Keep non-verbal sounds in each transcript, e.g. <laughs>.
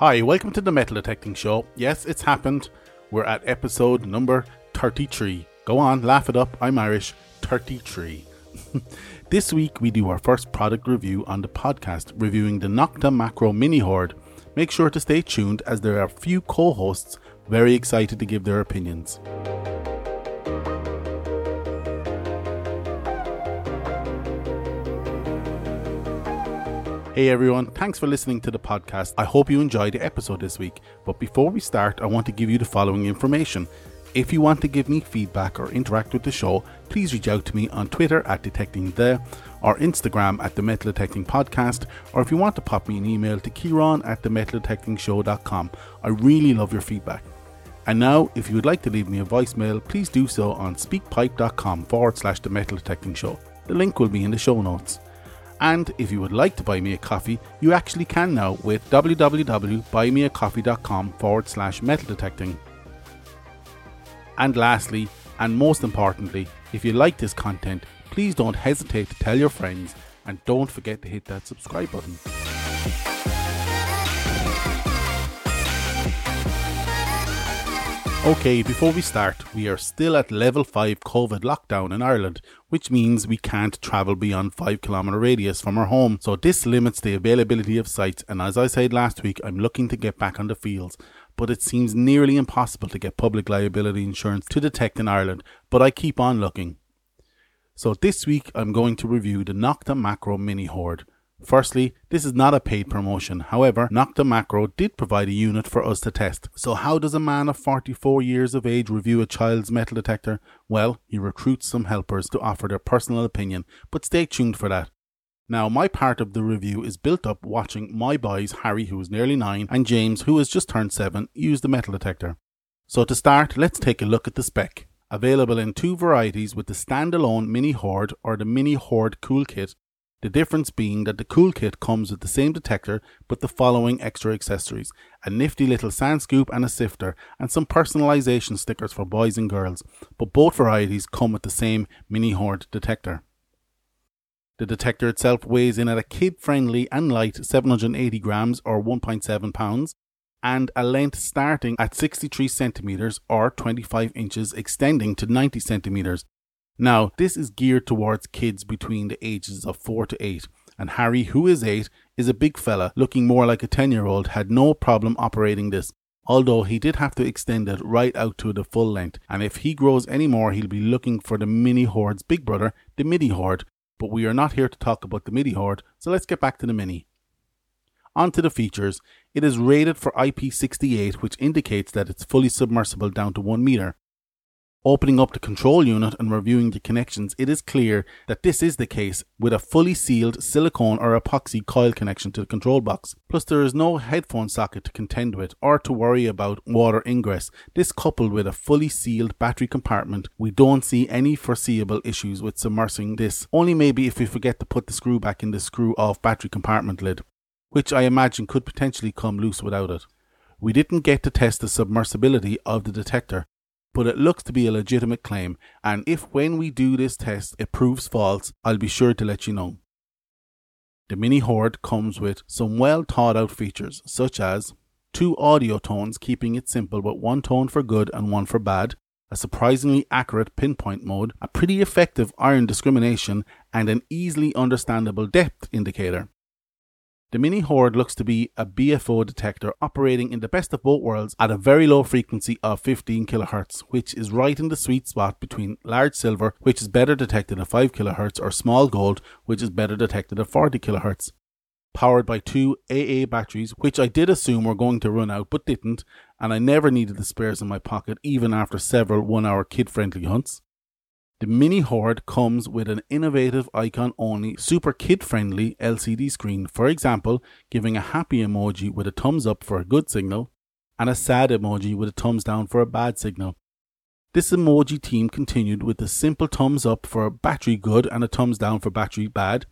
Hi, welcome to the Metal Detecting Show. Yes, it's happened. We're at episode number 33. Go on, laugh it up. I'm Irish. 33. <laughs> this week we do our first product review on the podcast, reviewing the Nokta Makro Mini Hoard. Make sure to stay tuned as there are a few co hosts very excited to give their opinions. Hey everyone, thanks for listening to the podcast. I hope you enjoyed the episode this week. But before we start, I want to give you the following information. If you want to give me feedback or interact with the show, please reach out to me on Twitter at Detecting The or Instagram at the Metal Detecting Podcast, or if you want to pop me an email to Ciaran at the metaldetectingshow.com. I really love your feedback. And now, if you would like to leave me a voicemail, please do so on speakpipe.com forward slash the metal detecting show. The link will be in the show notes. And if you would like to buy me a coffee, you actually can now with www.buymeacoffee.com forward slash metal detecting. And lastly, and most importantly, if you like this content, please don't hesitate to tell your friends and don't forget to hit that subscribe button. Okay, before we start, we are still at level 5 COVID lockdown in Ireland, which means we can't travel beyond 5 kilometre radius from our home. So this limits the availability of sites and as I said last week, I'm looking to get back on the fields, but it seems nearly impossible to get public liability insurance to detect in Ireland, but I keep on looking. So this week I'm going to review the Nokta Makro Mini Hoard. Firstly, this is not a paid promotion. However, Nokta Makro did provide a unit for us to test. So how does a man of 44 years of age review a child's metal detector? Well, he recruits some helpers to offer their personal opinion, but stay tuned for that. Now, my part of the review is built up watching my boys, Harry, who is nearly 9, and James, who has just turned 7, use the metal detector. So to start, let's take a look at the spec. Available in two varieties with the standalone Mini Hoard or the Mini Hoard Cool Kit the difference being that the Cool Kit comes with the same detector but the following extra accessories a nifty little sand scoop and a sifter, and some personalization stickers for boys and girls, but both varieties come with the same mini hoard detector. The detector itself weighs in at a kid friendly and light 780 grams or 1.7 pounds, and a length starting at 63 centimeters or 25 inches, extending to 90 centimeters, now, this is geared towards kids between the ages of 4 to 8, and Harry, who is 8, is a big fella looking more like a 10 year old, had no problem operating this. Although he did have to extend it right out to the full length, and if he grows any more, he'll be looking for the mini hoard's big brother, the midi hoard. But we are not here to talk about the midi hoard, so let's get back to the mini. On to the features. It is rated for IP68, which indicates that it's fully submersible down to 1 meter. Opening up the control unit and reviewing the connections, it is clear that this is the case with a fully sealed silicone or epoxy coil connection to the control box. Plus, there is no headphone socket to contend with or to worry about water ingress. This coupled with a fully sealed battery compartment, we don't see any foreseeable issues with submersing this, only maybe if we forget to put the screw back in the screw off battery compartment lid, which I imagine could potentially come loose without it. We didn't get to test the submersibility of the detector, but it looks to be a legitimate claim, and if when we do this test it proves false, I'll be sure to let you know. The Mini Hoard comes with some well thought out features, such as two audio tones keeping it simple but one tone for good and one for bad, a surprisingly accurate pinpoint mode, a pretty effective iron discrimination, and an easily understandable depth indicator. The Mini Hoard looks to be a BFO detector operating in the best of both worlds at a very low frequency of 15 kHz, which is right in the sweet spot between large silver, which is better detected at 5 kHz, or small gold, which is better detected at 40 kHz. Powered by two AA batteries, which I did assume were going to run out but didn't, and I never needed the spares in my pocket even after several one hour kid friendly hunts. The Mini Hoard comes with an innovative icon only, super kid friendly LCD screen, for example, giving a happy emoji with a thumbs up for a good signal and a sad emoji with a thumbs down for a bad signal. This emoji team continued with a simple thumbs up for battery good and a thumbs down for battery bad.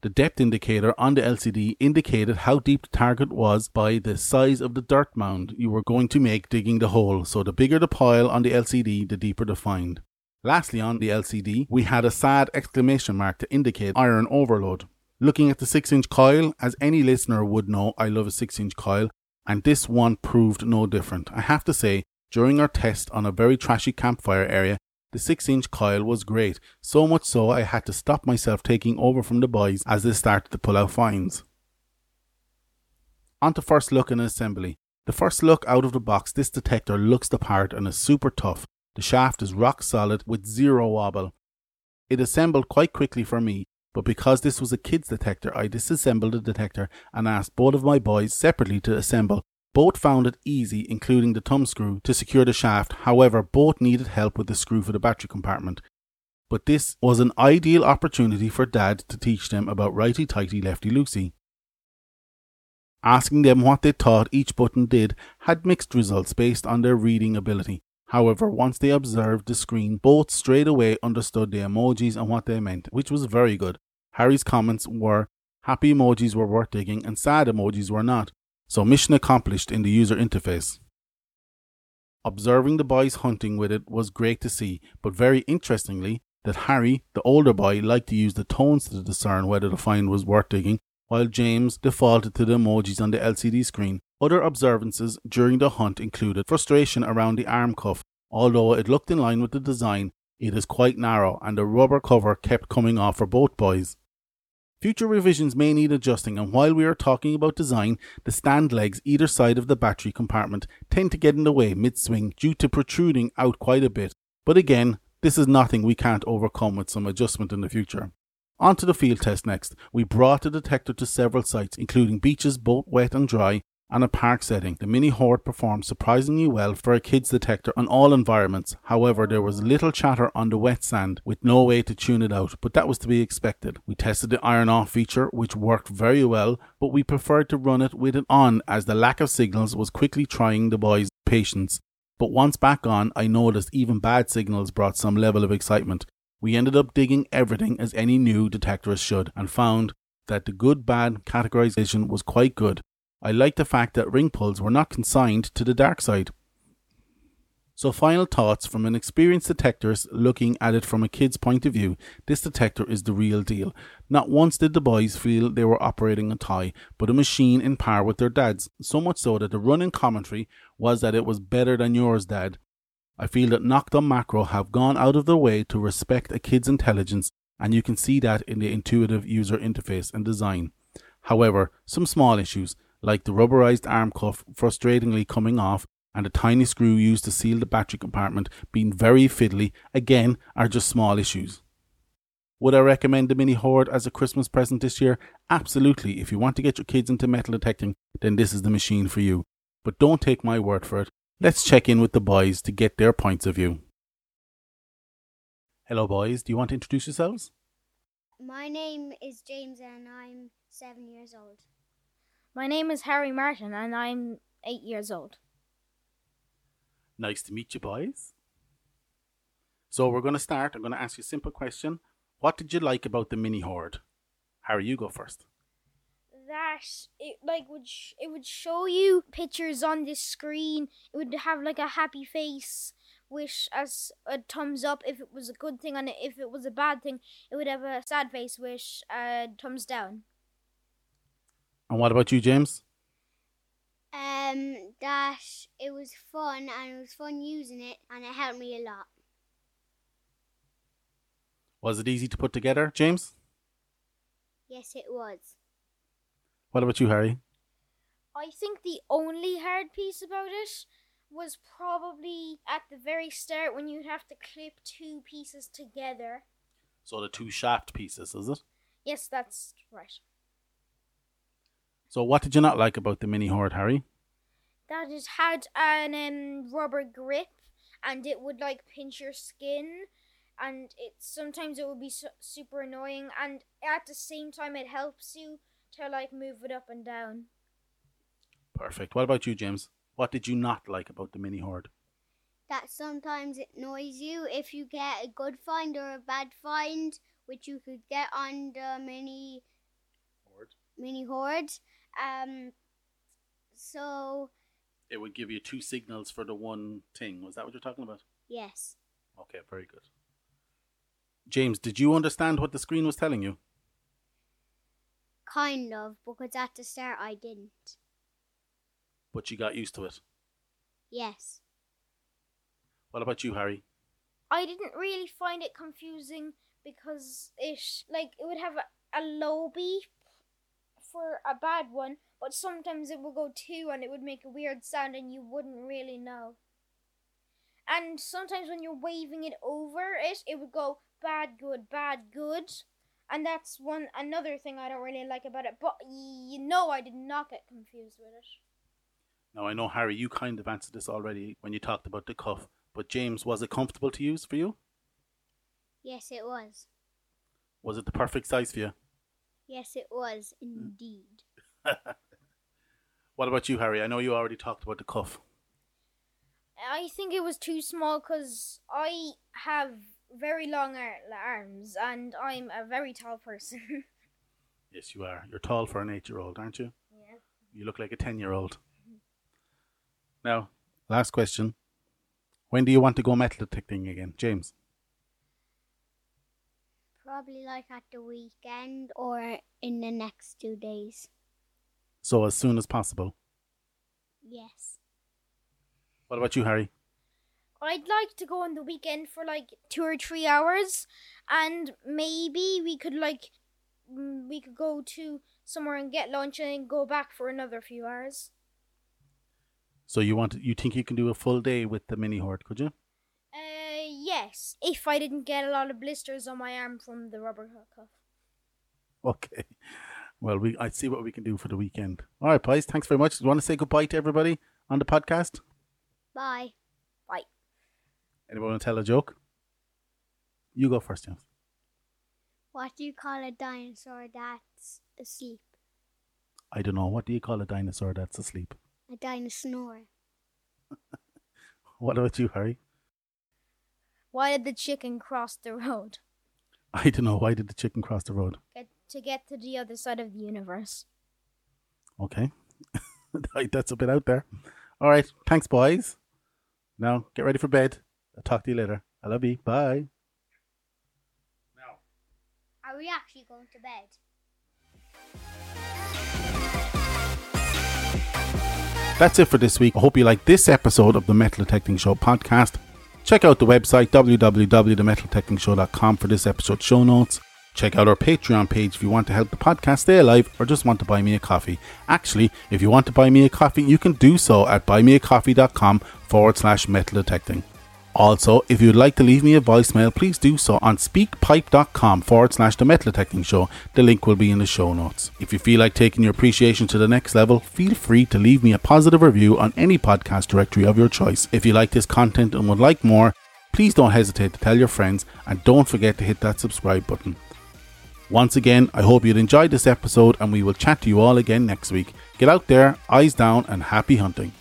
The depth indicator on the LCD indicated how deep the target was by the size of the dirt mound you were going to make digging the hole, so the bigger the pile on the LCD, the deeper the find. Lastly, on the LCD, we had a sad exclamation mark to indicate iron overload. Looking at the 6 inch coil, as any listener would know, I love a 6 inch coil, and this one proved no different. I have to say, during our test on a very trashy campfire area, the 6 inch coil was great, so much so I had to stop myself taking over from the boys as they started to pull out fines. On to first look and assembly. The first look out of the box, this detector looks the part and is super tough. The shaft is rock solid with zero wobble. It assembled quite quickly for me, but because this was a kids detector, I disassembled the detector and asked both of my boys separately to assemble. Both found it easy, including the thumb screw, to secure the shaft. However, both needed help with the screw for the battery compartment. But this was an ideal opportunity for Dad to teach them about righty tighty lefty loosey. Asking them what they thought each button did had mixed results based on their reading ability. However, once they observed the screen, both straight away understood the emojis and what they meant, which was very good. Harry's comments were happy emojis were worth digging and sad emojis were not. So, mission accomplished in the user interface. Observing the boys hunting with it was great to see, but very interestingly, that Harry, the older boy, liked to use the tones to discern whether the find was worth digging, while James defaulted to the emojis on the LCD screen. Other observances during the hunt included frustration around the arm cuff. Although it looked in line with the design, it is quite narrow and the rubber cover kept coming off for both boys. Future revisions may need adjusting, and while we are talking about design, the stand legs either side of the battery compartment tend to get in the way mid swing due to protruding out quite a bit. But again, this is nothing we can't overcome with some adjustment in the future. On to the field test next. We brought the detector to several sites, including beaches both wet and dry, and a park setting. The Mini Hoard performed surprisingly well for a kids detector on all environments. However, there was little chatter on the wet sand with no way to tune it out, but that was to be expected. We tested the iron off feature, which worked very well, but we preferred to run it with it on as the lack of signals was quickly trying the boys' patience. But once back on, I noticed even bad signals brought some level of excitement. We ended up digging everything as any new detectorist should and found that the good bad categorization was quite good. I liked the fact that ring pulls were not consigned to the dark side. So, final thoughts from an experienced detectorist looking at it from a kid's point of view. This detector is the real deal. Not once did the boys feel they were operating a toy, but a machine in par with their dads. So much so that the running commentary was that it was better than yours, Dad, I feel that Nokta Makro have gone out of their way to respect a kid's intelligence, and you can see that in the intuitive user interface and design. However, some small issues, like the rubberized arm cuff frustratingly coming off and a tiny screw used to seal the battery compartment being very fiddly, again, are just small issues. Would I recommend the Mini Hoard as a Christmas present this year? Absolutely. If you want to get your kids into metal detecting, then this is the machine for you. But don't take my word for it. Let's check in with the boys to get their points of view. Hello, boys. Do you want to introduce yourselves? My name is James and I'm seven years old. My name is Harry Martin and I'm eight years old. Nice to meet you, boys. So, we're going to start. I'm going to ask you a simple question. What did you like about the mini hoard? Harry, you go first that it like would sh- it would show you pictures on this screen. It would have like a happy face, wish as a thumbs up if it was a good thing, and if it was a bad thing, it would have a sad face, wish a thumbs down. And what about you, James? Um, that it was fun and it was fun using it, and it helped me a lot. Was it easy to put together, James? Yes, it was. What about you, Harry? I think the only hard piece about it was probably at the very start when you'd have to clip two pieces together. So the two shaft pieces, is it? Yes, that's right. So what did you not like about the mini hoard, Harry? That it had an um, rubber grip and it would like pinch your skin and it sometimes it would be su- super annoying and at the same time it helps you to like move it up and down. Perfect. What about you, James? What did you not like about the mini hoard? That sometimes it annoys you if you get a good find or a bad find, which you could get on the mini hoard. Mini hoard. Um, so it would give you two signals for the one thing. Was that what you're talking about? Yes. Okay, very good. James, did you understand what the screen was telling you? Kind of, because at the start I didn't. but you got used to it. Yes. What about you, Harry? I didn't really find it confusing because it like it would have a, a low beep for a bad one, but sometimes it would go two and it would make a weird sound and you wouldn't really know. And sometimes when you're waving it over it, it would go bad, good, bad, good. And that's one another thing I don't really like about it. But you know, I did not get confused with it. Now I know Harry, you kind of answered this already when you talked about the cuff, but James, was it comfortable to use for you? Yes, it was. Was it the perfect size for you? Yes, it was hmm. indeed. <laughs> What about you, Harry? I know you already talked about the cuff. I think it was too small because I have very long ar- arms and I'm a very tall person. <laughs> Yes, you are. You're tall for an eight-year-old, aren't you? yeah. You look like a ten-year-old. Mm-hmm. Now, last question: When do you want to go metal detecting again, James? Probably like at the weekend or in the next two days. So as soon as possible. Yes. What about you, Harry? I'd like to go on the weekend for like two or three hours, and maybe we could like mm, we could go to somewhere and get lunch and then go back for another few hours. So you want? You think you can do a full day with the mini hoard? Could you? Yes, if I didn't get a lot of blisters on my arm from the rubber cuff. Okay. Well, we I'd see what we can do for the weekend. All right, boys. Thanks very much. Do you want to say goodbye to everybody on the podcast? Bye. Bye. Anyone want to tell a joke? You go first, James. What do you call a dinosaur that's asleep? I don't know. What do you call a dinosaur that's asleep? A dinosaur. <laughs> What about you, Harry? Why did the chicken cross the road? <laughs> I don't know. Why did the chicken cross the road? Get, to get to the other side of the universe. Okay. <laughs> That's a bit out there. All right. Thanks, boys. Now, get ready for bed. I'll talk to you later. I love you. Bye. Now. Are we actually going to bed? That's it for this week. I hope you like this episode of the Metal Detecting Show podcast. Check out the website www.themetaldetectingshow.com for this episode show notes. Check out our Patreon page if you want to help the podcast stay alive or just want to buy me a coffee. Actually, if you want to buy me a coffee, you can do so at buymeacoffee.com forward slash metal detecting. Also, if you'd like to leave me a voicemail, please do so on speakpipe.com forward slash the metal detecting show. The link will be in the show notes. If you feel like taking your appreciation to the next level, feel free to leave me a positive review on any podcast directory of your choice. If you like this content and would like more, please don't hesitate to tell your friends and don't forget to hit that subscribe button. Once again, I hope you'd enjoyed this episode and we will chat to you all again next week. Get out there, eyes down, and happy hunting.